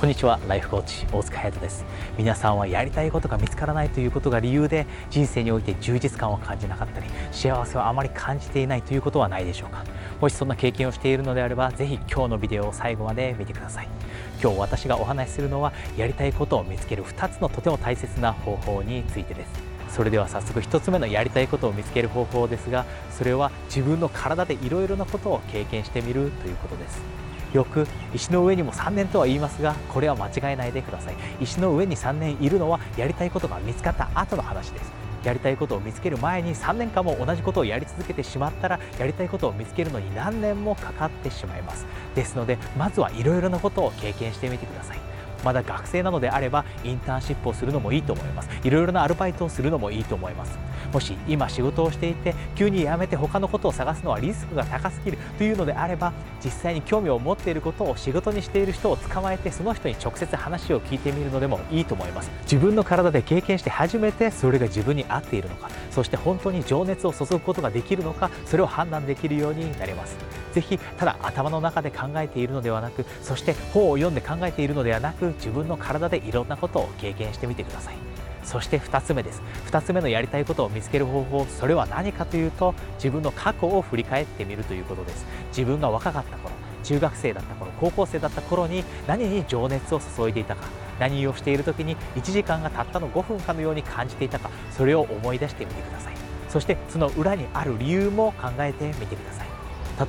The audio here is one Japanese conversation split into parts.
こんにちは。ライフコーチ大塚隼人です。皆さんはやりたいことが見つからないということが理由で人生において充実感を感じなかったり幸せをあまり感じていないということはないでしょうか。もしそんな経験をしているのであればぜひ今日のビデオを最後まで見てください。今日私がお話しするのはやりたいことを見つける2つのとても大切な方法についてです。それでは早速1つ目のやりたいことを見つける方法ですがそれは自分の体でいろいろなことを経験してみるということです。よく石の上にも3年とは言いますがこれは間違えないでください。石の上に3年いるのはやりたいことが見つかった後の話です。やりたいことを見つける前に3年間も同じことをやり続けてしまったらやりたいことを見つけるのに何年もかかってしまいます。ですのでまずはいろいろなことを経験してみてください。まだ学生なのであればインターンシップをするのもいいと思います。いろいろなアルバイトをするのもいいと思います。もし今仕事をしていて急に辞めて他のことを探すのはリスクが高すぎるというのであれば実際に興味を持っていることを仕事にしている人を捕まえてその人に直接話を聞いてみるのでもいいと思います。自分の体で経験して初めてそれが自分に合っているのかそして本当に情熱を注ぐことができるのかそれを判断できるようになります。ぜひただ頭の中で考えているのではなくそして本を読んで考えているのではなく自分の体でいろんなことを経験してみてください。そして2つ目です。2つ目のやりたいことを見つける方法それは何かというと自分の過去を振り返ってみるということです。自分が若かった頃中学生だった頃高校生だった頃に何に情熱を注いでいたか何をしている時に1時間がたったの5分かのように感じていたかそれを思い出してみてください。そしてその裏にある理由も考えてみてください。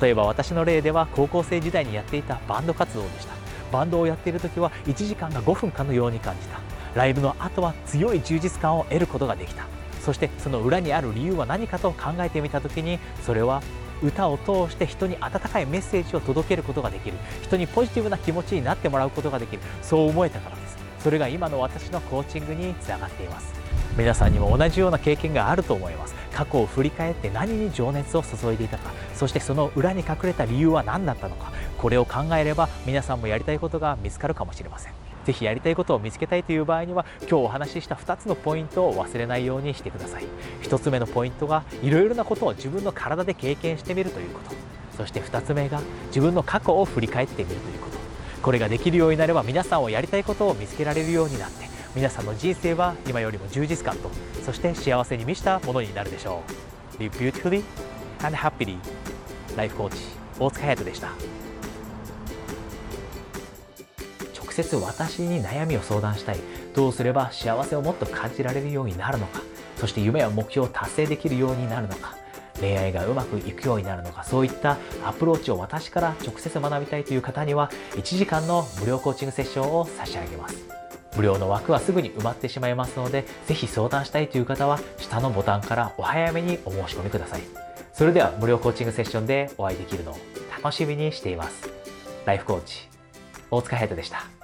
例えば私の例では高校生時代にやっていたバンド活動でした。バンドをやっている時は1時間が5分かのように感じた。ライブの後は強い充実感を得ることができた。そしてその裏にある理由は何かと考えてみた時にそれは歌を通して人に温かいメッセージを届けることができる。人にポジティブな気持ちになってもらうことができる。そう思えたからです。それが今の私のコーチングにつながっています。皆さんにも同じような経験があると思います。過去を振り返って何に情熱を注いでいたか。そしてその裏に隠れた理由は何だったのか。これを考えれば皆さんもやりたいことが見つかるかもしれません。ぜひやりたいことを見つけたいという場合には今日お話しした2つのポイントを忘れないようにしてください。1つ目のポイントがいろいろなことを自分の体で経験してみるということ。そして2つ目が自分の過去を振り返ってみるということ。これができるようになれば皆さんをやりたいことを見つけられるようになって皆さんの人生は今よりも充実感とそして幸せに満ちたものになるでしょう。Live beautifully and happily. ライフコーチ大塚隼人でした。直接私に悩みを相談したい。どうすれば幸せをもっと感じられるようになるのか。そして夢や目標を達成できるようになるのか。恋愛がうまくいくようになるのか。そういったアプローチを私から直接学びたいという方には1時間の無料コーチングセッションを差し上げます。無料の枠はすぐに埋まってしまいますのでぜひ相談したいという方は下のボタンからお早めにお申し込みください。それでは無料コーチングセッションでお会いできるのを楽しみにしています。ライフコーチ大塚隼人でした。